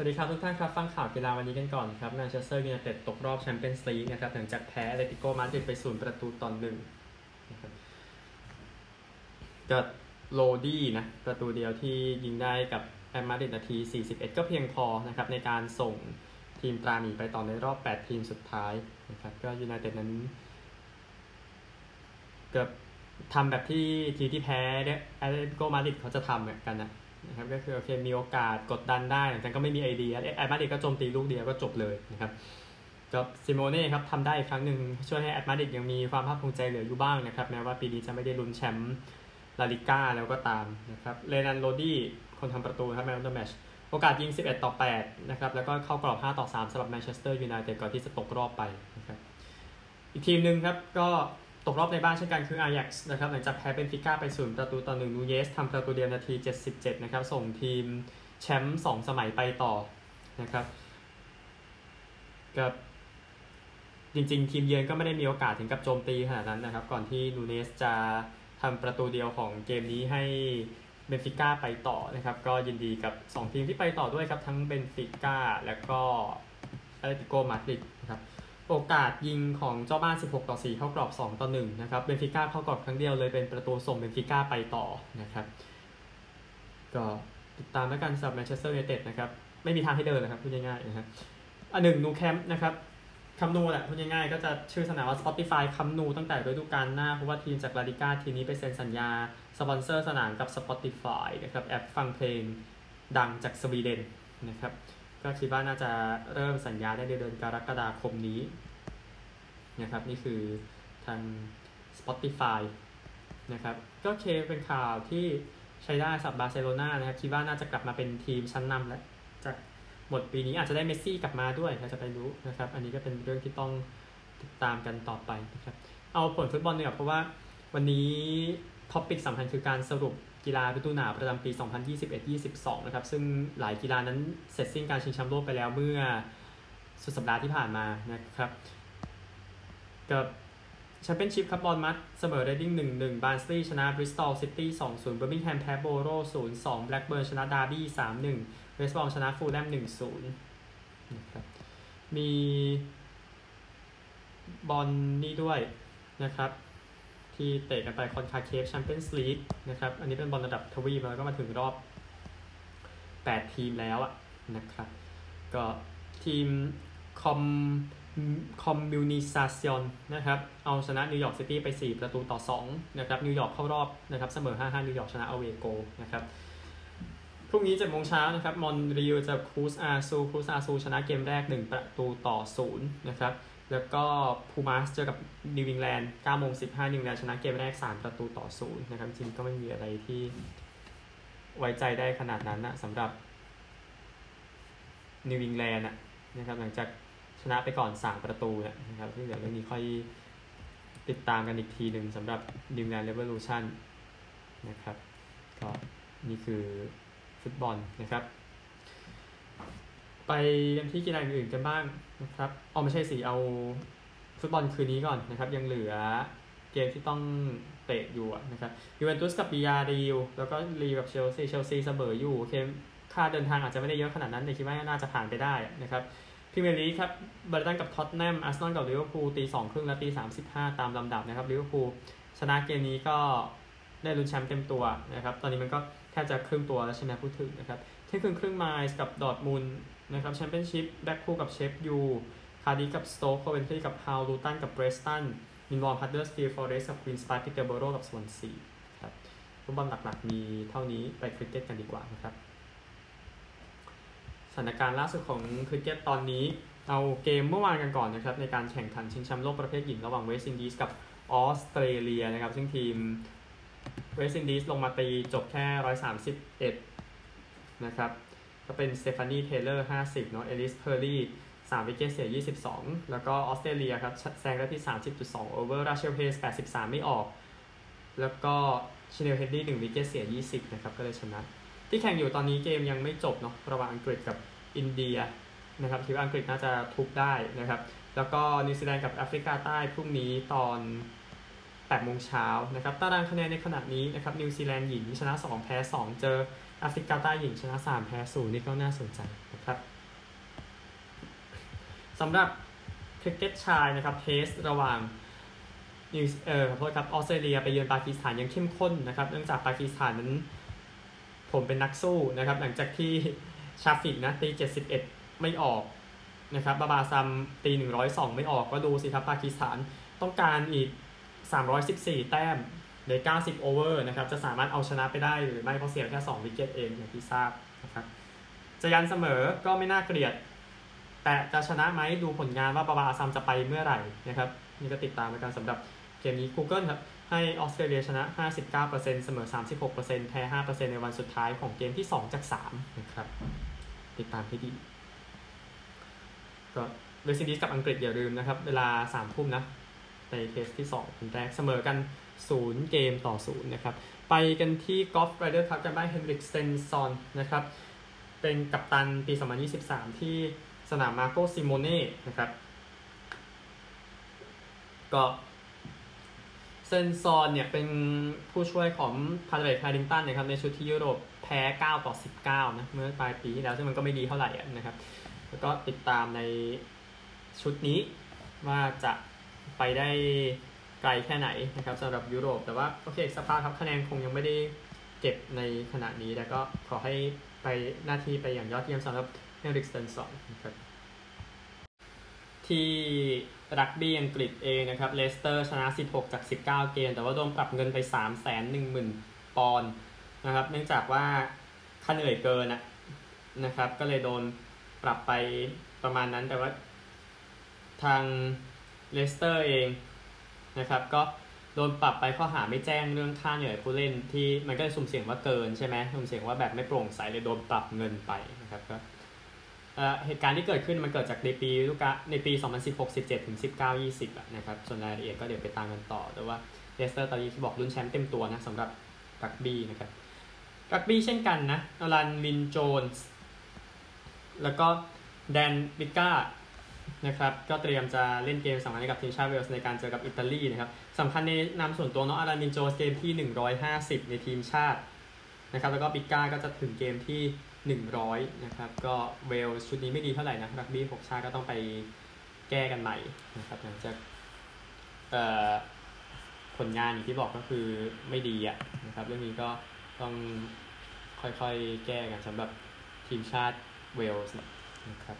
สวัสดีครับทุกท่านครับ ฟังข่าวกีฬาวันนี้กันก่อนครับแมนเชสเตอร์ยูไนเต็ดตกรอบแชมเปี้ยนส์ลีกนะครับหลังจากแพ้แอตเลติโกมาดริดไปศูนย์ประตูต่อหนึ่งนะครับก็โลดี้นะประตูเดียวที่ยิงได้กับแอตมาดริดนาที 41 ก็เพียงพอนะครับในการส่งทีมตราหมีไปต่อในรอบ 8 ทีมสุดท้ายนะครับก็ยูไนเต็ดนั้นเกือบทำแบบที่ทีมที่แพ้เนี่ยแอตเลติโกมาดริดเขาจะทำกันนะ นะครับก็คือโอเคมีโอกาสกดดันได้แต่ก็ไม่มีไอเดียแอตมาดริดก็โจมตีลูกเดียวก็จบเลยนะครับกับซิโมเน่ครับทำได้อีกครั้งหนึ่งช่วยให้แอตมาดริดยังมีความภาคภูมิใจเหลืออยู่บ้างนะครับแม้ว่าปีนี้จะไม่ได้ลุ้นแชมป์ลาลิก้าแล้วก็ตามนะครับเรนันโลดี้คนทำประตูครับ man of the match โอกาสยิง 11 ต่อ 8 นะครับ แล้วก็เข้ากรอบ 5 ต่อ 3สำหรับแมนเชสเตอร์ยูไนเต็ดก่อนที่จะตกรอบไปนะครับอีกทีมหนึ่งครับก็ ตกรอบในบ้านเช่นกันคืออายักซ์นะครับหลังจากแพ้เบนฟิก้าไปศูนย์ประตูต่อหนึ่งนูเนสทำประตูเดียวนาที 77 นะครับ ส่งทีมแชมป์2สมัยไปต่อนะครับกับจริงๆ ทีมเยือนก็ไม่ได้มีโอกาสถึงกับโจมตีขนาดนั้นนะครับ ก่อนที่นูเนสจะทำประตูเดียวของเกมนี้ให้เบนฟิก้าไปต่อนะครับ ก็ยินดีกับ 2 ทีมที่ไปต่อด้วยครับ ทั้งเบนฟิก้าและก็แอตเลติโกมาดริดนะครับ โอกาสยิงของเจ้าบ้าน 16 ต่อ 4 เข้ากรอบ 2 ต่อ 1 นะครับ เบนฟิก้าเข้ากรอบครั้งเดียวเลยเป็นประตูส่งเบนฟิก้าไปต่อนะครับ ก็ติดตามแล้วกันสำหรับแมนเชสเตอร์ยูไนเต็ดนะครับ ไม่มีทางให้เดินเลยครับพูดง่ายๆนะครับอันหนึ่งนูแคมป์นะครับคัมนูแหละพูดง่ายๆก็จะชื่อสนามว่า Spotify คัมนูตั้งแต่ฤดูกาลหน้า เพราะว่าทีมจากลาลิก้าทีมนี้ไปเซ็นสัญญา สปอนเซอร์สนามกับ Spotify นะครับแอปฟังเพลงดังจากสวีเดนนะครับ ก็คิดว่าน่าจะเริ่มสัญญาได้ในเดือนกรกฎาคมนี้นะครับนี่คือทาง Spotify นะครับก็โอเคเป็นข่าวที่ใช้ได้สำหรับบาร์เซโลนานะครับคิดว่าน่าจะกลับมาเป็นทีมชั้นนำแล้วจากหมดปีนี้อาจจะได้เมสซี่กลับมาด้วยใครจะไปรู้นะครับอันนี้ก็เป็นเรื่องที่ต้องติดตามกันต่อไปนะครับเอาผลฟุตบอลเนี่ยเพราะว่าวันนี้ topic สำคัญคือการสรุป กีฬาฤดูหนาวประจำปี 2021-22 นะครับ ซึ่งหลายกีฬานั้นเสร็จสิ้นการชิงแชมป์โลกไปแล้วเมื่อสุดสัปดาห์ที่ผ่านมานะครับ กับแชมเปี้ยนชิพครับบอร์นมัธเสมอเรดดิ้ง1-1บาร์นสลีย์ชนะบริสตอลซิตี้2-0เบอร์มิงแฮมแพ้โบโร0-2แบล็กเบิร์นชนะดาร์บี้3-1เวสต์บรอมชนะฟูลแลม1-0นะครับมีบอลนี่ด้วยนะครับ ที่เตะกันไปคอนคาเคฟแชมเปี้ยนส์ลีกนะครับ อันนี้เป็นบอลระดับทวีปแล้วก็มาถึงรอบ 8 ทีมแล้วอะนะครับ ก็ทีมคอมคอมมิวนิซาเซียนนะครับ เอาชนะนิวยอร์กซิตี้ไป 4 ประตูต่อ 2 นะครับ นิวยอร์กเข้ารอบนะครับ เสมอ 5-5 นิวยอร์กชนะอเวโกนะครับ พรุ่งนี้7โมงเช้านะครับ มอนรีวจะครูสอาซูครูสอาซูชนะเกมแรก 1 ประตูต่อ 0 นะครับ แล้วก็พูมาสเจอกับนิวอิงแลนด์9โมง15นิวอิงแลนด์ชนะเกมแรก 3 ประตูต่อ0นะครับจริงก็ไม่มีอะไรที่ไว้ใจได้ขนาดนั้นนะสำหรับนิวอิงแลนด์นะครับหลังจากชนะไปก่อน 3 ประตูนะครับที่เหลือเรื่องนี้ค่อยติดตามกันอีกทีหนึ่งสำหรับ New Zealand Revolution นะครับก็นี่คือฟุตบอลนะครับ ไปกันที่กีฬาอื่นๆกันบ้างนะครับเอาไม่ใช่สิเอาฟุตบอลคืนนี้ก่อนนะครับ ยังเหลือเกมที่ต้องเตะอยู่นะครับยูเวนตุสกับบียาร์เรอัลแล้วก็ลีลกับเชลซีเชลซีเสมออยู่โอเคค่าเดินทางอาจจะไม่ได้เยอะขนาดนั้นแต่คิดว่าน่าจะผ่านไปได้นะครับพรีเมียร์ลีกครับไบรท์ตันกับท็อตแนมอาร์เซนอลกับลิเวอร์พูลตีสองครึ่งและตีสามสิบห้าตามลำดับนะครับลิเวอร์พูลชนะเกมนี้ก็ได้ลุ้นแชมป์เต็มตัวนะครับ ตอนนี้มันก็แทบจะครึ่งตัวแล้วใช่ไหมพูดถึงนะครับเที่ยงคืนครึ่งไมนซ์กับดอร์ทมุนด์ นะครับแชมเปี้ยนชิพแบล็คพูลกับเชฟยูคาร์ดีกับสโต๊กโคเวนทรีกับฮัลล์ลูตันกับเพรสตันมิลล์วอลล์ฮัดเดอร์สฟิลด์ฟอเรสต์กับควีนสปาร์คปีเตอร์โบโรกับสวอนซีครับฟุตบอลหลักๆ มีเท่านี้ไปคริกเก็ตกันดีกว่านะครับสถานการณ์ล่าสุดของคริกเก็ตตอนนี้เอาเกมเมื่อวานกันก่อนนะครับในการแข่งขันชิงแชมป์โลกประเภทหญิงระหว่างเวสต์อินดีสกับออสเตรเลียนะครับ ซึ่งทีมเวสต์อินดีสลงมาตีจบแค่ 131 นะครับ ก็เป็นสเตฟานีเทเลอร์50เนาะเอลิสเพอร์รี่3 wicket เสีย 22 แล้วก็ออสเตรเลียครับแซงได้ที่ 30.2 over ราเชลเฮย์นส์83 ไม่ออก แล้วก็ชินเนลเฮนรี1 wicket เสีย 20 นะครับ ก็เลยชนะ ที่แข่งอยู่ตอนนี้เกมยังไม่จบเนาะระหว่างอังกฤษกับอินเดียนะครับคิดว่าอังกฤษน่าจะทุบได้นะครับ แล้วก็นิวซีแลนด์กับแอฟริกาใต้พรุ่งนี้ตอน8โมงเช้านะครับตารางคะแนนในขณะนี้นะครับนิวซีแลนด์หญิงชนะ 2 แพ้ 2 เจอ แอฟริกาใต้หญิงชนะ 3 แพ้0นี่ก็น่าสนใจนะครับสำหรับคริกเก็ตชายนะครับ Test ระหว่างนิวเอ่อขอโทษครับออสเตรเลียไปเยือนปากีสถานยังเข้มข้นนะครับ เนื่องจากปากีสถานนั้น ผมเป็นนักสู้นะครับ หลังจากที่ชาฟิกนะตี71 ไม่ออกนะครับบาบาอาซัมตี 102 ไม่ออกก็ดูสิครับปากีสถานต้องการอีก 314 แต้ม ใน90 over นะครับ จะสามารถเอาชนะไปได้หรือไม่เพราะเสียแค่ 2 wicket เองอย่างที่ทราบนะครับ จะยันเสมอก็ไม่น่าเกลียด แต่จะชนะไหมดูผลงานว่าบาบาอาซัมจะไปเมื่อไหร่นะครับนี่ก็ติดตามกันสำหรับเกมนี้ Google ครับให้ออสเตรเลียชนะ 59%เสมอ 36%แพ้ 5%ในวันสุดท้ายของเกมที่ 2 จาก 3 นะครับ ติดตามให้ดีก็เวสต์อินดีสกับอังกฤษอย่าลืมนะครับ เวลา3ทุ่มนะ ใน test ที่ 2 เป็นแรกเสมอกัน 0 เกมต่อ 0 นะครับ ไปกันที่กอล์ฟไรเดอร์คัพกันบ้างเฮนริกสเตนซอนนะครับ เป็นกัปตันปี 2023 ที่สนามมาร์โกซิโมเน่นะครับ ก็สเตนซอนเนี่ยเป็นผู้ช่วยของแพดเดร็กแฮร์ริงตันนะครับในชุดที่ยุโรปแพ้ 9 ต่อ 19 นะ เมื่อปลายปีที่แล้วซึ่งมันก็ไม่ดีเท่าไหร่นะครับ แล้วก็ติดตามในชุดนี้ว่าจะไปได้ ไกลแค่ไหนนะครับสำหรับยุโรป แต่ว่าโอเคสภาพครับคะแนนคงยังไม่ได้เก็บในขณะนี้แต่ก็ขอให้ไปหน้าที่ไปอย่างยอดเยี่ยมสำหรับเฮนริกสเตนซอนนะครับที่รักบี้อังกฤษเองนะครับเลสเตอร์ชนะ 16 จาก 19 เกม แต่ว่าโดนปรับเงินไป 3 1 0 0 0 0 ปอนด์นะครับ เนื่องจากว่าค่าเหนื่อยเกินนะครับ ก็เลยโดนปรับไปประมาณนั้นแต่ว่าทางเลสเตอร์เอง นะครับ ก็โดนปรับไปข้อหาไม่แจ้งเรื่องค่าเหนื่อยผู้เล่นที่มันก็สุ่มเสี่ยงว่าเกินใช่ไหมสุ่มเสี่ยงว่าแบบไม่โปร่งใสเลยโดนปรับเงินไปนะครับก็เหตุการณ์ที่เกิดขึ้นมันเกิดจากในปีลูกะในปี 2016 17ถึง19 20นะครับส่วนรายละเอียดก็เดี๋ยวไปตามกันต่อ แต่ว่าเลสเตอร์ตอนนี้ที่บอกลุ้นแชมป์เต็มตัวนะสำหรับรักบี้นะครับรักบี้เช่นกันนะอลันวินโจนส์แล้วก็แดนบิก้า นะครับก็เตรียมจะเล่นเกมสำคัญกับทีมชาติเวลส์ในการเจอกับอิตาลีนะครับสำคัญในนามส่วนตัวเนาะอลันวินโจนส์เกมที่ 150 ในทีมชาตินะครับแล้วก็บิก้าก็จะถึงเกมที่ 100นะครับก็เวลส์ชุดนี้ไม่ดีเท่าไหร่นะรักบี้6ชาติก็ต้องไปแก้กันใหม่นะครับหลังจากผลงานอย่างที่บอกก็คือไม่ดีอะนะครับเรื่องนี้ก็ต้องค่อยๆแก้กันสำหรับทีมชาติเวลส์นะครับ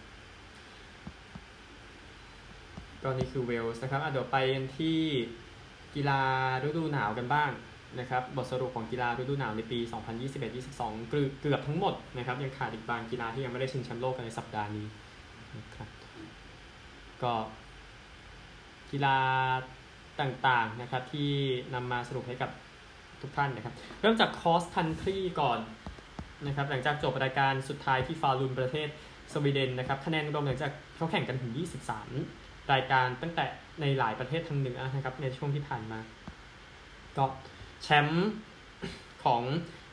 ก็นี่คือเวลส์นะครับเดี๋ยวไปที่กีฬาฤดูหนาวกันบ้างนะครับ บทสรุปของกีฬาฤดูหนาวในปี 2021-22 เกือบทั้งหมดนะครับ ยังขาดอีกบางกีฬาที่ยังไม่ได้ชิงแชมป์โลกกันในสัปดาห์นี้นะครับก็กีฬาต่างๆนะครับที่นำมาสรุปให้กับทุกท่านนะครับ เริ่มจากคอสคันทรีก่อนนะครับ หลังจากจบรายการสุดท้ายที่ฟาลุนประเทศสวีเดนนะครับ คะแนนรวมหลังจากเขาแข่งกันถึง 23 รายการตั้งแต่ในหลายประเทศทางเหนือนะครับ ในช่วงที่ผ่านมา ก็แชมป์ของ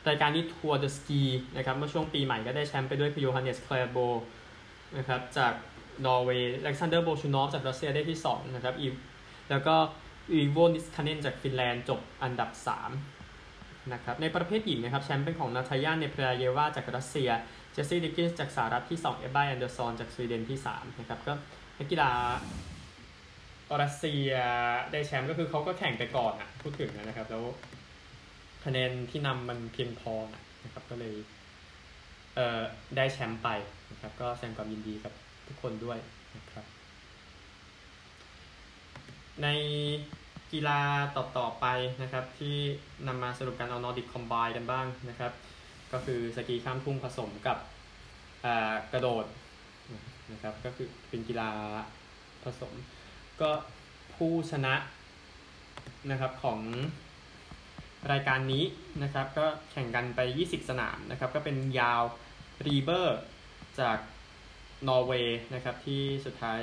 รายการนี้ทัวร์เดอะสกีนะครับเมื่อช่วงปีใหม่ก็ได้แชมป์ไปด้วยคือโยฮันเนสเคลโบนะครับจากนอร์เวย์อเล็กซานเดอร์โบลชูนอฟจากรัสเซียได้ที่ 2 นะครับอีแล้วก็อีโวนิสคาเนนจากฟินแลนด์จบอันดับ 3 นะครับ ในประเภทหญิงนะครับ แชมป์เป็นของนาทาเลียเนเพรียเยวาจากรัสเซีย เจสซี่ดิกกินส์จากสหรัฐที่ 2 เอบ้าแอนเดอร์ซอนจากสวีเดนที่ 3 นะครับ ก็ นักกีฬารัสเซียได้แชมป์ก็คือเขาก็แข่งไปก่อนอะพูดถึงนะครับ แล้วคะแนนที่นำมันเพียงพอนะครับ ก็เลยเอ่อได้แชมป์ไปนะครับ ก็แสดงความยินดีกับทุกคนด้วยนะครับ ในกีฬาต่อๆไปนะครับ ที่นำมาสรุปกันเอานอร์ดิกคอมไบกันบ้างนะครับ ก็คือสกีข้ามทุ่งผสมกับกระโดด นะครับก็คือเป็นกีฬาผสม ก็ผู้ชนะนะครับของรายการนี้นะครับก็แข่งกันไป 20 สนามนะครับก็เป็นยาร์ลรีเบอร์จากนอร์เวย์นะครับที่สุดท้าย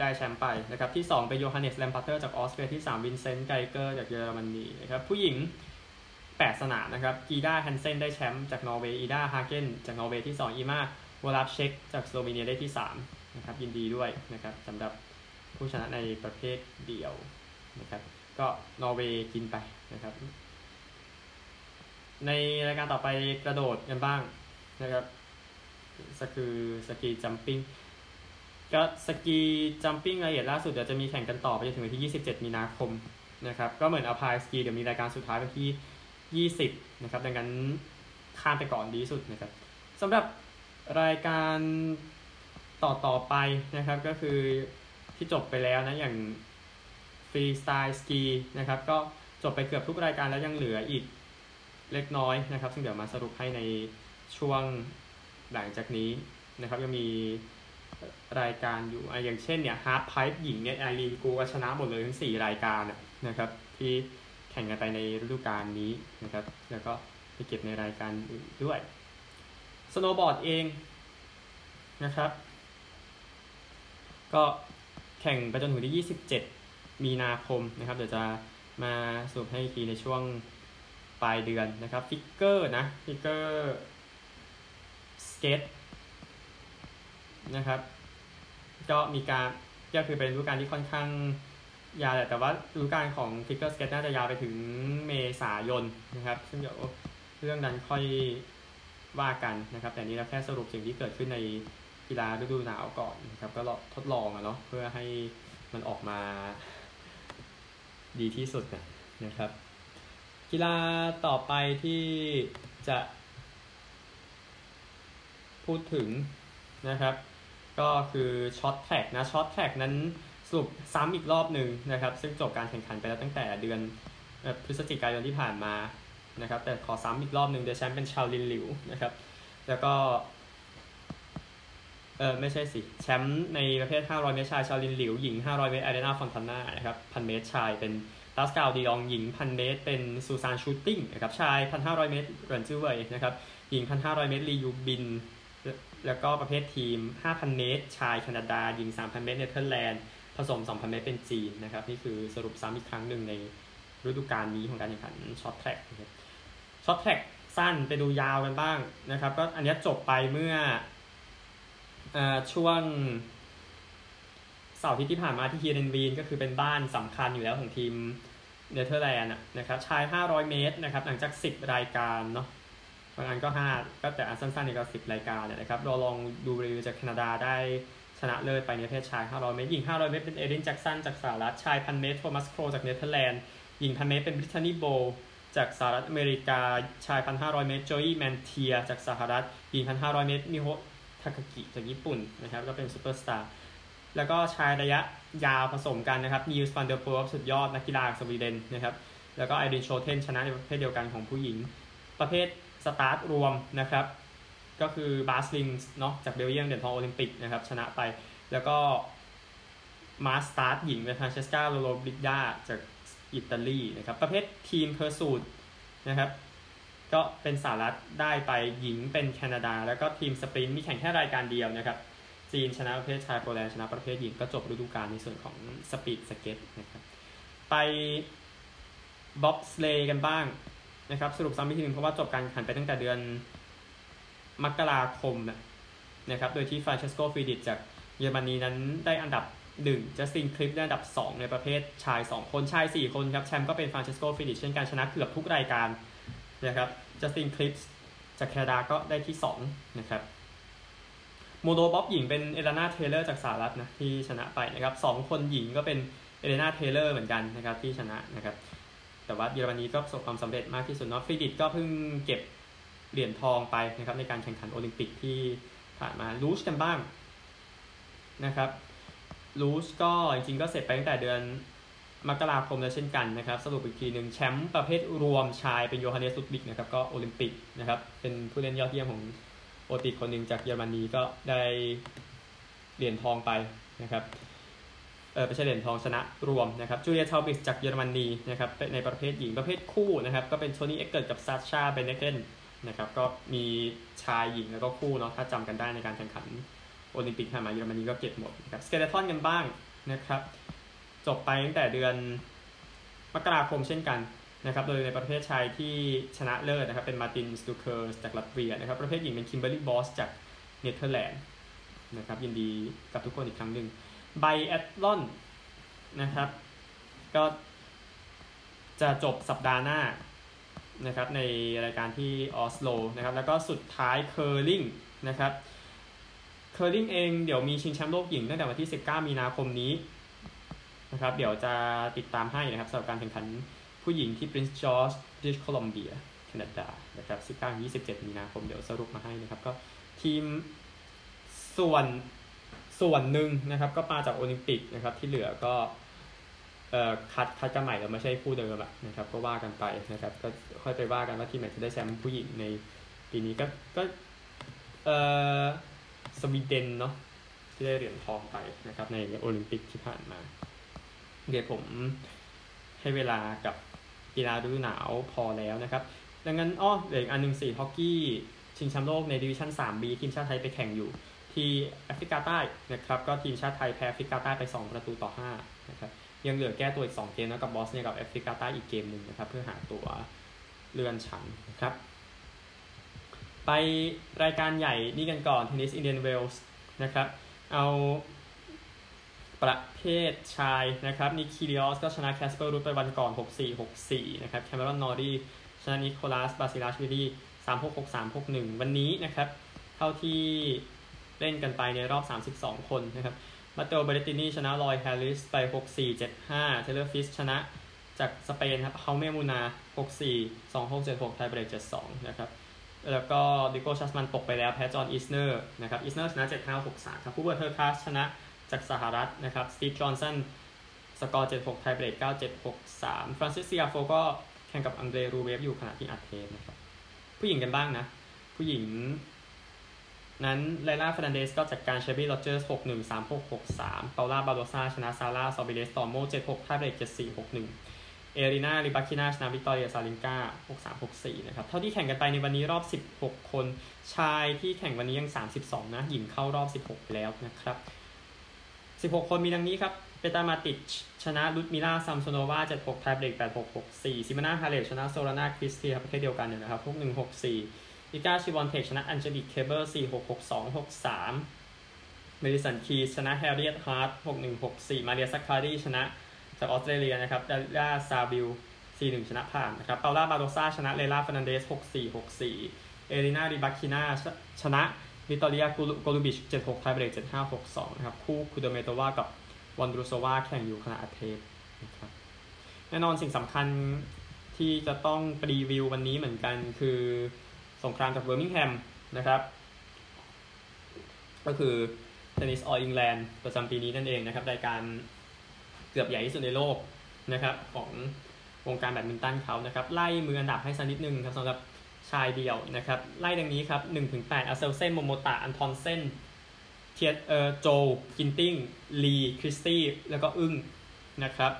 ได้แชมป์ไปนะครับที่ 2 เป็นโยฮันเนสแลมปาเตอร์จากออสเตรียที่ 3 วินเซนต์ไกเกอร์จากเยอรมนีนะครับผู้หญิง 8 สนามนะครับกีดาฮันเซนได้แชมป์จากนอร์เวย์อีดาฮาเกนจากนอร์เวย์ที่ 2 เอมา วอลาฟเช็กจากสโลวีเนียได้ที่3นะครับยินดีด้วยนะครับสำหรับผู้ชนะในประเภทเดี่ยวนะครับก็นอร์เวย์กินไปนะครับ ในรายการต่อไปกระโดดกันบ้างนะครับสคือสกีจัมปิ้งก็สกีจัมปิ้งรายละเอียดล่าสุดเดี๋ยวจะมีแข่งกันต่อไปจนถึงวันที่ 27 มีนาคมนะครับก็เหมือนอพายสกีเดี๋ยวมีรายการสุดท้ายวันที่ 20 นะครับดังนั้นข้ามไปก่อนดีสุดนะครับสำหรับ รายการต่อต่อไปนะครับก็คือที่จบไปแล้วนะอย่าง freestyle ski นะครับก็จบไปเกือบทุกรายการแล้วยังเหลืออีกเล็กน้อยนะครับ ซึ่งเดี๋ยวมาสรุปให้ในช่วงหลังจากนี้นะครับยังมีรายการอยู่อย่างเช่นเนี่ย halfpipe หญิงเนี่ยไอลีนกูชนะหมดเลยทั้ง 4 รายการนะครับที่แข่งกันไปในฤดูกาลนี้นะครับ แล้วก็ไปเก็บในรายการอื่นด้วย สโนบอร์ดเองนะครับ ก็แข่งไปจนถึงที่ 27 มีนาคมนะครับ เดี๋ยวจะมาสรุปให้ทีในช่วงปลายเดือนนะครับ figure นะ figure skate นะครับ ก็มีการก็คือเป็นฤดูกาลที่ค่อนข้างยาวแหละแต่ว่าฤดูกาลของ figure skate น่าจะยาวไปถึงเมษายนนะครับ ซึ่งเดี๋ยวเรื่องนั้นค่อย ว่ากันนะครับ แต่นี้เราแค่สรุปสิ่งที่เกิดขึ้นในกีฬาฤดูหนาวก่อนนะครับ ก็ทดลองอะเนาะเพื่อให้มันออกมาดีที่สุดนะครับ กีฬาต่อไปที่จะพูดถึงนะครับ ก็คือ short track นะ short track นั้นสรุปซ้ำอีกรอบหนึ่งนะครับ ซึ่งจบการแข่งขันไปแล้วตั้งแต่เดือนพฤศจิกายนที่ผ่านมา นะครับแต่ขอซ้ำอีกรอบหนึ่งเดชแชมป์เป็นเชาลินหลิวนะครับแล้วก็เออไม่ใช่สิ แชมป์ในประเภท 500 เมตรชายเชาลินหลิว หญิง 500 เมตรอาริอันนาฟอนทาน่านะครับพันเมตรชายเป็นปาสกาลดิอองหญิงพันเมตร เป็นซูซานชูลติ้งนะครับชาย 1,500 เมตรเรนจื่อเวยนะครับหญิง 1,500 เมตรลียูบิน แล้วก็ประเภททีม 5,000 เมตร ชายแคนาดา หญิง 3,000 เมตรเนเธอร์แลนด์ผสม 2,000 เมตรเป็นจีนนะครับนี่คือสรุปซ้ำอีกครั้งหนึ่งในฤดูกาลนี้ของการแข่งขัน short track นะครับ short track สั้นไปดูยาวกันบ้างนะครับ ก็อันนี้จบไปเมื่ออช่วงเสาร์ที่ที่ผ่านมาที่ฮีเรนวีนก็คือเป็นบ้านสำคัญอยู่แล้วของทีมเนเธอร์แลนด์นะครับชาย 500 เมตรนะครับ หลังจาก 10 รายการเนาะบางอันก็ 5 ก็แต่อันสั้นๆนี่ก็ 10 รายการเนี่ยนะครับลอรองต์ดูเบรยจากแคนาดาได้ชนะเลิศไปในเภทชาย 500 เมตรหญิง 500 เมตรเป็นเอรินแจ็กสันจากสหรัฐชายพันเมตรโทมัสโครลจากเนเธอร์แลนด์หญิงพันเมตรเป็นบริตทานีโบว์ จากสหรัฐอเมริกาชาย 1,500 เมตรโจอี้แมนเทียจากสหรัฐหญิง 1,500 เมตรมิโฮทาคากิจากญี่ปุ่นนะครับก็เป็นซูเปอร์สตาร์แล้วก็ชายระยะยาวผสมกันนะครับนีลส์ฟานเดอร์พูลสุดยอดนักกีฬาสวีเดนนะครับแล้วก็ไอรีนสเคาเทนชนะในประเภทเดียวกันของผู้หญิง ประเภทสตาร์ทรวมนะครับ ก็คือบาร์ตสวิงส์เนาะจากเบลเยียมเหรียญทองโอลิมปิกนะครับชนะไปแล้วก็ mass start หญิงเป็นฟรานเชสกาโลโลบริดาจาก อิตาลีนะครับประเภท team pursuit นะครับก็เป็นสหรัฐได้ไปหญิงเป็นแคนาดา แล้วก็ team sprint มีแข่งแค่รายการเดียวนะครับ จีนชนะประเภทชายโปแลนด์ชนะประเภทหญิงก็จบฤดูกาลในส่วนของสปีดสเก็ตนะครับไปบ๊อบสเลย์กันบ้างนะครับสรุปซ้ำอีกทีนึงเพราะว่าจบการแข่งขันไปตั้งแต่เดือนมกราคมนะครับโดยที่ฟรานเชสโกฟรีดริชจากเยอรมนีนั้นได้อันดับ หนึ่งจัสตินคลิปได้อันดับ 2 ในประเภทชาย 2 คนชาย 4 คนครับ แชมป์ก็เป็นฟรานเชสโกฟรีดริชเช่นกันชนะเกือบทุกรายการนะครับจัสตินคลิปจากแคนาดาก็ได้ที่ 2 นะครับโมโนบ๊อบหญิงเป็นเอเลนาเทเลอร์จากสหรัฐนะที่ชนะไปนะครับสองคนหญิงก็เป็นเอเลนาเทเลอร์เหมือนกันนะครับที่ชนะนะครับแต่ว่าเยอรมนีก็ประสบความสำเร็จมากที่สุดเนาะฟรีดริชก็เพิ่งเก็บเหรียญทองไปนะครับในการแข่งขันโอลิมปิกที่ผ่านมาลูชกันบ้างนะครับ ลูชก็จริงๆก็เสร็จไปตั้งแต่เดือนมกราคมแล้วเช่นกันนะครับ สรุปอีกทีหนึ่งแชมป์ประเภทรวมชายเป็นโยฮันเนสลุดวิกนะครับก็โอลิมปิกนะครับ เป็นผู้เล่นยอดเยี่ยมของโอติคนหนึ่งจากเยอรมนีก็ได้เหรียญทองไปนะครับเออไม่ใช่เหรียญทองชนะรวมนะครับจูเลียเทาบิตซ์จากเยอรมนีนะครับในประเภทหญิงประเภทคู่นะครับ ก็เป็นโทนี่เอ็กเกิร์ตกับซาชาเบเนเกนนะครับก็มีชายหญิงแล้วก็คู่เนาะถ้าจำกันได้ในการแข่งขัน โอลิมปิกผ่านมาเยอรมนีก็เก็บหมดนะครับสเกเลทอนกันบ้างนะครับ จบไปตั้งแต่เดือนมกราคมเช่นกันนะครับ โดยในประเภทชายที่ชนะเลิศนะครับ เป็นมาร์ตินส์ดูเคอร์สจากลัตเวียนะครับ ประเภทหญิงเป็นคิมเบอร์รี่บอสจากเนเธอร์แลนด์นะครับยินดีกับทุกคนอีกครั้งหนึ่งไบแอตลอนนะครับ ก็จะจบสัปดาห์หน้านะครับในรายการที่ออสโลนะครับ แล้วก็สุดท้ายเคอร์ลิงนะครับ เคอร์ลิงเองเดี๋ยวมีชิงแชมป์โลกหญิงตั้งแต่วันที่ 19 มีนาคมนี้นะครับ เดี๋ยวจะติดตามให้นะครับสำหรับการแข่งขันผู้หญิงที่ Prince George British Columbia แคนาดานะครับ 19 27 มีนาคมเดี๋ยวสรุปมาให้นะครับ ก็ทีมส่วนส่วนหนึ่งนะครับ ก็มาจากโอลิมปิกนะครับ ที่เหลือก็เอ่อคัดคัดกันใหม่แล้วไม่ใช่คู่เดิมอะนะครับ ก็ว่ากันไปนะครับ ก็ค่อยไปว่ากันว่าทีมไหนจะได้แชมป์ผู้หญิงในปีนี้ก็ก็เอ่อ สวีเดนเนาะที่ได้เหรียญทองไปนะครับในโอลิมปิกที่ผ่านมาเดี๋ยวผมให้เวลากับกีฬาฤดูหนาวพอแล้วนะครับ ดังนั้นอ้อเหลืออีกอันหนึ่งคือฮอกกี้ชิงแชมป์โลกในดิวิชั่น 3B ทีมชาติไทยไปแข่งอยู่ที่แอฟริกาใต้นะครับก็ทีมชาติไทยแพ้แอฟริกาใต้ไป 2 ประตูต่อ5นะครับยังเหลือแก้ตัวอีก 2 เกมนะกับบอสเนียกับแอฟริกาใต้อีกเกมหนึ่งนะครับเพื่อหาตัวเลื่อนชั้นนะครับ ไปรายการใหญ่นี่กันก่อนเทนนิสอินเดียนเวลส์นะครับ เอาประเภทชายนะครับนิคิริออสก็ชนะแคสเปอร์รูทไปวันก่อน 6-4 6-4 นะครับแคมเมรอนนอรีชนะนิโคลัสบาซิลาชวิลี3-6 6-3 6-1 วันนี้นะครับเท่าที่เล่นกันไปในรอบ 32 คนนะครับมาเตโอเบรตินีชนะลอยด์แฮร์ริสไป 6-4 7-5 เทเลอร์ฟริตซ์ชนะจากสเปนครับเฮาเมมูนาร์ 6-4 2-6 7-6 ไทเบรก7-2 นะครับ แล้วก็ดิเอโก้ชวาร์ตซ์มันตกไปแล้วแพ้จอห์นอิสเนอร์นะครับอิสเนอร์ชนะ7-5 6-3ครับฮูเบิร์ตเฮอร์คาสชนะจากสหรัฐนะครับสตีฟจอห์นสันสกอร์7-6ไทเบรก9-7 6-3ฟรานเซสเทียโฟก็แข่งกับอังเดรรูเบลฟอยู่ขณะที่อัดเทปนะครับผู้หญิงกันบ้างนะ ผู้หญิง นั้นเลล่าเฟอร์นันเดสก็จัดการเชลบี้โรเจอร์ส6-1 3-6 6-3เปาล่าบาโดซาชนะซาร่าซอร์ริเบสตอร์โม7-6ไทเบรก7-4 6-1 เอรินาริบาคินาชนะวิกตอเรียอซาเรนกา6-3 6-4 นะครับ เท่าที่แข่งกันไปในวันนี้รอบ 16 คน ชายที่แข่งวันนี้ยัง 32 นะ หญิงเข้ารอบ 16 แล้วนะครับ 16 คนมีดังนี้ครับ เปตรามาติชชนะลุดมิล่าซัมโซโนวา7-6ไทเบรก8-6 6-4 ซิโมนาฮาเลปชนะโซรานาเคิร์สเตียประเภทเดียวกันเนี่ยนะครับ6-1 6-4อิก้าชิวอนเทคชนะอันเจลิกเคอร์เบอร์4-6 6-2 6-3 เมดิสันคีส์ชนะแฮร์เรียตดาร์ท6-1 6-4 มาเรียซักคารีชนะ จากออสเตรเลียนะครับดาริาซาบิล 4-1 ชนะผ่านนะครับเปาล่าบาโดซาชนะเลล่าฟ e นันเดส 6-4 6-4 เอรินาริบาคิน่าชนะวิกตอเรียโกลูบิช 7-6ไทเบรก7-5 6-2 นะครับ คู่คูเดอร์เมโตวากับวอนดรูโซวาแข่งอยู่ขณะอัดเทปนะครับแน่นอนสิ่งสำคัญที่จะต้องรีวิววันนี้เหมือนกันคือสงครามจากเบอร์มิงแฮมนะครับ ก็คือเทนนิสออลอิงแลนด์ประจำปีนี้นั่นเองนะครับรายการ เกือบใหญ่ที่สุดในโลกนะครับของวงการแบดมินตันเขานะครับไล่มืออันดับให้สักนิดนึงครับสำหรับชายเดียวนะครับไล่ดังนี้ครับ1ถึง8อเซลเซนโมโมตะอันทอนเซนโจวเทียนเฉินกินติ้งลีคริสตี้แล้วก็อึ้งนะครับ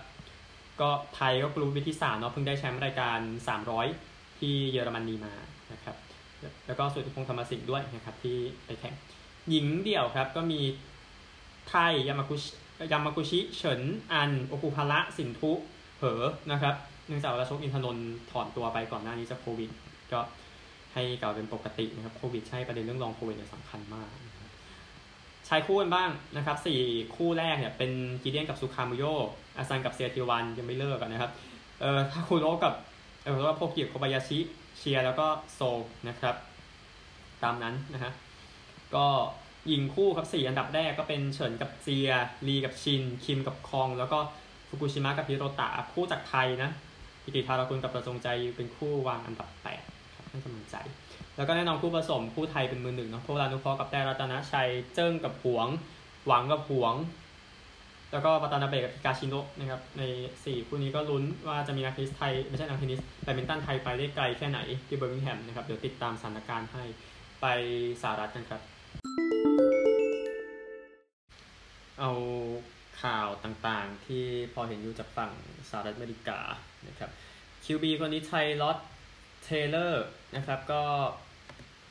ก็ไทยก็กุลวุฒิที่3เนาะเพิ่งได้แชมป์รายการ 300 ที่เยอรมนีมานะครับแล้วก็สิทธิคมน์ธรรมศิลป์ด้วยนะครับที่ไปแข่งหญิงเดี่ยวครับก็มีไทยยามากุช ยามากุชิเฉินอันโอคุฮาระสินธุเหอนะครับเนื่องจากว่ารัชนกอินทนนท์ถอนตัวไปก่อนหน้านี้จากโควิด ก็ให้กล่าวเป็นปกตินะครับโควิดใช่ประเด็นเรื่องรองโควิดเนี่ยสำคัญมากชายคู่กันบ้างนะครับสี่คู่แรกเนี่ยเป็นกิเดียนกับซูคามุลโยอาซันกับเซเตียวันยังไม่เลิกกันนะครับเอ่อถ้าคูโรกับเออว่าโพกิโคบายาชิเชียแล้วก็โซนะครับ ตามนั้นนะฮะก็ ยิงคู่ครับสี่อันดับแรกก็เป็นเฉินกับเซียลีกับชิน คิมกับคอง แล้วก็ฟุกุชิมะกับฮิโรตะคู่จากไทยนะพิติธาราคุณกับประจงใจเป็นคู่วางอันดับแปดครับให้กำลังใจ แล้วก็แน่นอนคู่ผสมคู่ไทยเป็นมือหนึ่งเนาะพวกรานุเคราะห์กับแต่รัตนชัยเจิ้งกับหวง หวังกับหวง แล้วก็วาตานาเบกับฮิกาชิโนะนะครับในสี่คู่นี้ก็ลุ้นว่าจะมีนักเทนนิสไทยไม่ใช่นักเทนนิสแบดมินตันไทยไปได้ไกลแค่ไหนที่เบอร์มิงแฮมนะครับเดี๋ยวติดตามสถานการณ์ให้ไปสหรัฐกันครับ เอาข่าวต่างๆ ที่พอเห็นอยู่จากฝั่งสหรัฐอเมริกานะครับ QB คนนี้ไทร็อดเทเลอร์นะครับก็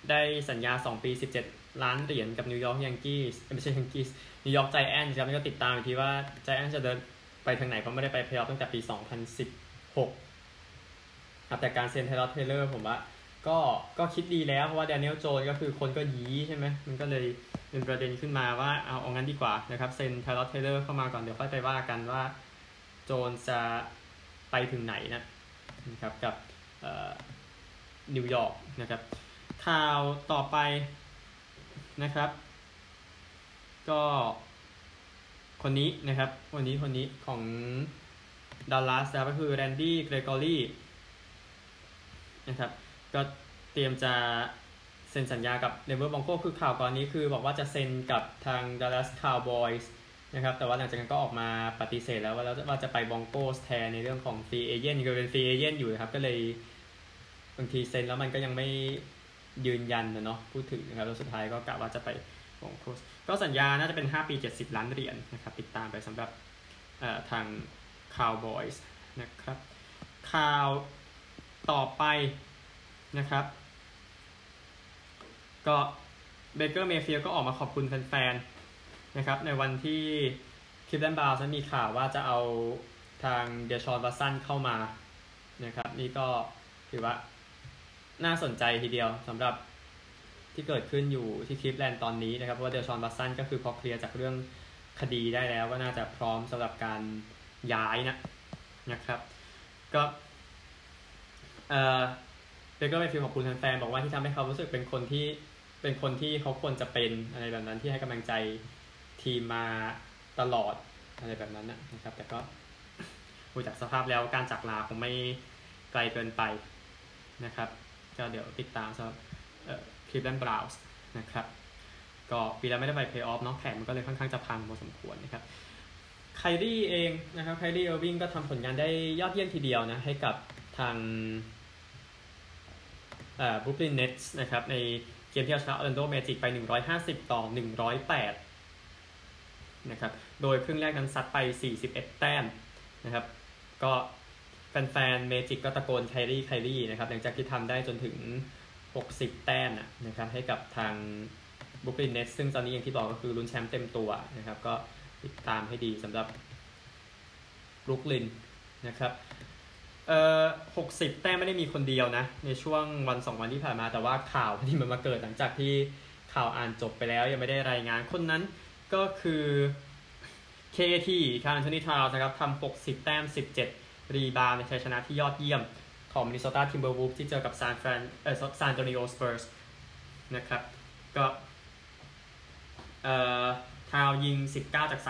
ได้สัญญา 2 ปี 17 ล้านเหรียญกับนิวยอร์กยังกี้ไม่ใช่ยังกี้นิวยอร์กไจแอนท์ครับนี่ก็ติดตามอีกทีว่าไจแอนท์จะเดินไปทางไหนเพราะไม่ได้ไปเพลย์ออฟตั้งแต่ปี 2016ครับแต่การเซ็นไทรอดเทย์เลอร์ผมว่า ก็ก็คิดดีแล้วเพราะว่าแดเนียลโจนส์ก็คือคนก็ยี้ใช่ไหมมันก็เลยเป็นประเด็นขึ้นมาว่าเอาเอางั้นดีกว่านะครับเซ็นไทรอดเทย์เลอร์เข้ามาก่อนเดี๋ยวค่อยไปว่ากันว่าโจนส์จะไปถึงไหนนะนะครับกับนิวยอร์กนะครับข่าวต่อไปนะครับ ก็คนนี้นะครับวันนี้คนนี้ของดัลลัสก็คือแรนดี้เกรกอรี่นะครับ ก็เตรียมจะเซ็นสัญญากับเดนเวอร์บรองโกส์คือข่าวก่อนนี้คือบอกว่าจะเซ็นกับทางดัลลัสคาวบอยส์นะครับ แต่ว่าหลังจากนั้นก็ออกมาปฏิเสธแล้วว่าว่าจะไปบรองโกส์แทนในเรื่องของ free agent ก็เป็น free agent อยู่ครับ ก็เลยบางทีเซ็นแล้วมันก็ยังไม่ยืนยันนะเนาะพูดถึงนะครับแล้วสุดท้ายก็กะว่าจะไปบรองโกส์ก็สัญญาน่าจะเป็น 5 ปี 70 ล้านเหรียญนะครับ ติดตามไปสำหรับทางคาวบอยส์นะครับข่าวต่อไป นะครับ ก็เบเกอร์เมย์ฟีลด์ก็ออกมาขอบคุณแฟนๆนะครับ ในวันที่คลีฟแลนด์บราวน์สมีข่าวว่าจะเอาทางเดชอนวัสันเข้ามานะครับ นี่ก็ถือว่าน่าสนใจทีเดียวสำหรับที่เกิดขึ้นอยู่ที่คลิปแลนด์ตอนนี้นะครับเพราะว่าเดชอนวัสันก็คือพอเคลียร์จากเรื่องคดีได้แล้วก็น่าจะพร้อมสำหรับการย้ายนะนะครับ ก็เอ่อ เบเกอร์ไปฟิลขอบคุณแฟนๆบอกว่าที่ทำให้เขารู้สึกเป็นคนที่เป็นคนที่เขาควรจะเป็นอะไรแบบนั้นที่ให้กำลังใจทีมมาตลอดอะไรแบบนั้นนะครับ แต่ก็ดูจากสภาพแล้วการจากลาคงไม่ไกลเกินไปนะครับ ก็เดี๋ยวติดตามสำหรับคลีฟแลนด์บราวน์สนะครับก็ปีแล้วไม่ได้ไปเพลย์ออฟเนาะแผนมันก็เลยค่อนข้างจะพังพอสมควรนะครับไครี่เองนะครับไครี่เออร์วิงก็ทำผลงานได้ยอดเยี่ยมทีเดียวนะให้กับทาง บรูคลินเน็ตส์นะครับในเกมที่เอาชนะออร์แลนโดเมจิกไป 150 ต่อ 108 นะครับ โดยครึ่งแรกนั้นซัดไป 41 แต้มนะครับ ก็แฟนๆเมจิกก็ตะโกนไครี่ไครี่นะครับหลังจากที่ทำได้จนถึง 60 แต้มนะครับให้กับทางบรูคลินเน็ตส์ซึ่งตอนนี้อย่างที่บอกก็คือลุ้นแชมป์เต็มตัวนะครับ ก็ติดตามให้ดีสำหรับบรูคลินนะครับ เอ่อหกสิบแต้มไม่ได้มีคนเดียวนะ ในช่วงวันสองวันที่ผ่านมาแต่ว่าข่าวที่มันมาเกิดหลังจากที่ข่าวอ่านจบไปแล้ว ยังไม่ได้รายงานคนนั้นก็คือ KT คาร์ลแอนโทนี่ทาวน์สนะครับทำหกสิบแต้มสิบเจ็ด rebound ในชัยชนะที่ยอดเยี่ยม ของมินนิโซตาทิมเบอร์วูฟที่เจอกับซานฟรานเอ่อซานอันโตนิโอสเปอร์สนะครับ ก็เอ่อทาวน์สยิง 19 จาก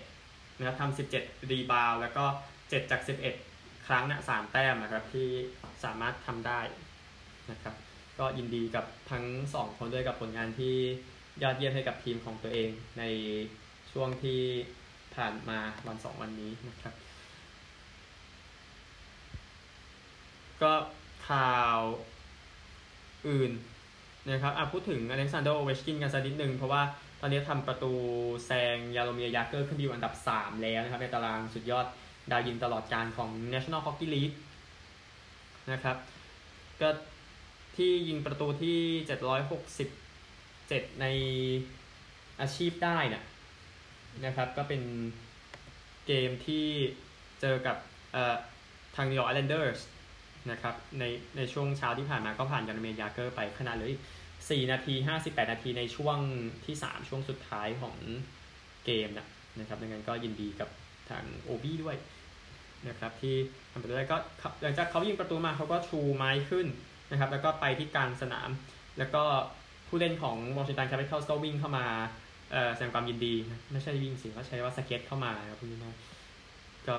31นะครับทำ17 rebound แล้วก็ 7 จาก 11 ครั้งนะ3แต้มนะครับที่สามารถทำได้นะครับก็ยินดีกับทั้ง 2 คนด้วยกับผลงานที่ยอดเยี่ยมให้กับทีมของตัวเองในช่วงที่ผ่านมาวัน 2 วันนี้นะครับ ก็ข่าวอื่นนะครับพูดถึงอเล็กซานเดอร์โอเวชกินกันสักนิดนึง เพราะว่าตอนนี้ทำประตูแซงยาโรเมียร์ยาเกอร์ขึ้นไปอยู่อันดับ 3 แล้วนะครับ ในตารางสุดยอด ดาวยิงตลอดกาลของ National Hockey League นะครับก็ที่ยิงประตูที่ 767 ในอาชีพได้นะนะครับ ก็เป็นเกมที่เจอกับทางนิวยอร์กไอแลนเดอร์สนะครับในในช่วงเช้าที่ผ่านมาก็ผ่านยาโรเมียร์ยาเกอร์ไปขนาดเลย4นาที 58 นาทีในช่วงที่ 3 ช่วงสุดท้ายของเกมนะนะครับดังนั้นก็ยินดีกับทางโอวี่ด้วย นะครับที่ทำประตูได้ก็หลังจากเขายิงประตูมาเขาก็ชูไม้ขึ้นนะครับแล้วก็ไปที่กลางสนาม แล้วก็ผู้เล่นของวอชิงตันแคปิตอลก็วิ่งเข้ามาแสดงความยินดี ไม่ใช่วิ่งสิเขาใช้ว่าสเก็ตเข้ามาครับพูดง่ายก็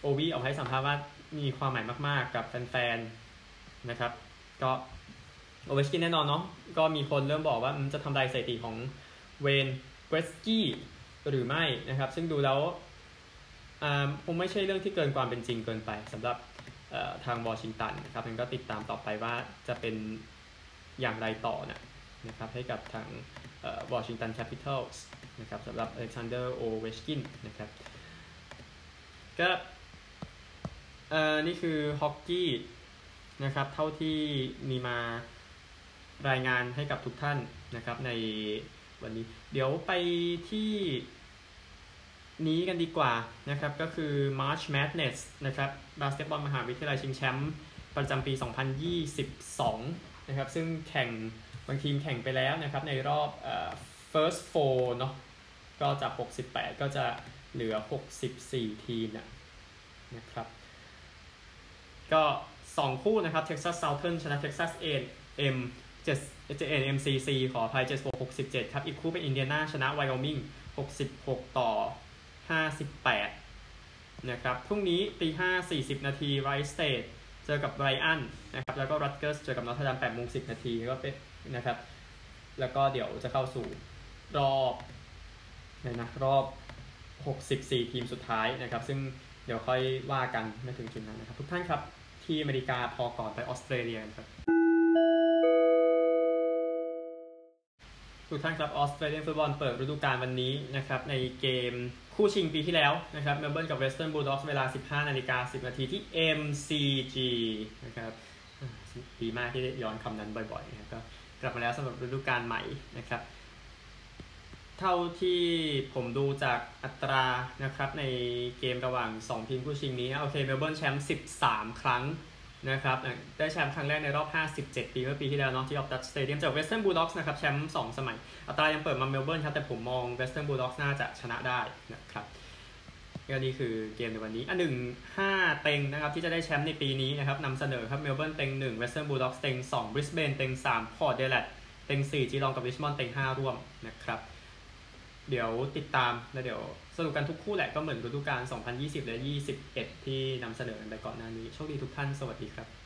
โอวี่ออกให้สัมภาษณ์ว่ามีความหมายมากๆกับแฟนๆนะครับ ก็โอเวชกินแน่นอนเนาะก็มีคนเริ่มบอกว่ามันจะทำลายสถิติของเวย์นเกรตซกี้หรือไม่นะครับ ซึ่งดูแล้ว คงไม่ใช่เรื่องที่เกินความเป็นจริงเกินไปสำหรับทางวอชิงตันนะครับมันก็ติดตามต่อไปว่าจะเป็นอย่างไรต่อนะนะครับให้กับทางวอชิงตันแคปิตอลส์นะครับสำหรับอเล็กซานเดอร์โอเวชกินนะครับก็นี่คือฮอกกี้นะครับเท่าที่มีมารายงานให้กับทุกท่านนะครับในวันนี้เดี๋ยวไปที่ นี้กันดีกว่านะครับก็คือ March Madness นะครับบาสเกตบอลมหาวิทยาลัยชิงแชมป์ประจำปี 2022 นะครับ ซึ่งแข่งบางทีมแข่งไปแล้วนะครับ ในรอบเอ่อ first four เนาะก็จาก 68 ก็จะเหลือ 64 ทีมนะครับ ก็ 2 คู่นะครับ Texas Southern ชนะ Texas A&M 7 A&M CC ขออภัย76 67 ครับ อีกคู่เป็นอินเดียนาชนะ Wyoming 66 ต่อ 58 นะครับ พรุ่งนี้ตี5 40 นาที Wright State เจอกับไรอันนะครับ แล้วก็ Rutgers เจอกับนอ r ท r ดัม8โมง10 นาทีก็เป็นนะครับ แล้วก็เดี๋ยวจะเข้าสู่รอบนะนะรอบ 64 ทีมสุดท้ายนะครับ ซึ่งเดี๋ยวค่อยว่ากันไม่ถึงจุดนั้นนะครับ ทุกท่านครับที่อเมริกาพอก่อนไปออสเตรเลียกันครับทุกท่านครับออสเตรเลียนฟุตบอลเปิดฤดูกาลวันนี้นะครับในเกม คู่ชิงปีที่แล้วนะครับเมลเบิร์นกับเวสเทิร์นบูลด็อกสเวลา 15นาฬิกา10 นาทีที่ MCG นะครับดีมากที่ได้ย้อนคำนั้นบ่อยๆนะครับก็กลับมาแล้วสำหรับฤดูกาลใหม่นะครับ เท่าที่ผมดูจากอัตรานะครับในเกมระหว่าง 2 ทีมคู่ชิงนี้ โอเคเมลเบิร์นแชมป์ 13 ครั้ง นะครับได้แชมป์ครั้งแรกในรอบ 57 ปีเมื่อปีที่แล้วเนาะที่ออปตัสสเตเดียมจากเวสเทิร์นบูลด็อกส์นะครับแชมป์2สมัย อัตรายังเปิดมาเมลเบิร์นครับ แต่ผมมองเวสเทิร์นบูลด็อกส์น่าจะชนะได้นะครับก็นี่คือเกมในวันนี้ อันหนึ่งห้าเต็งนะครับที่จะได้แชมป์ในปีนี้นะครับนำเสนอครับเมลเบิร์นเต็งหนึ่งเวสเทิร์นบูลด็อกส์เต็งสองบริสเบนเต็งสามพอร์ตแอดิเลดเต็งสี่จีลองกับริชมอนด์เต็งห้าร่วมนะครับเดี๋ยวติดตามแล้วเดี๋ยว สรุปกันทุกคู่แหละก็เหมือนฤดูกาล 2020 และ 21 ที่นำเสนอกันไปก่อนหน้านี้ โชคดีทุกท่าน สวัสดีครับ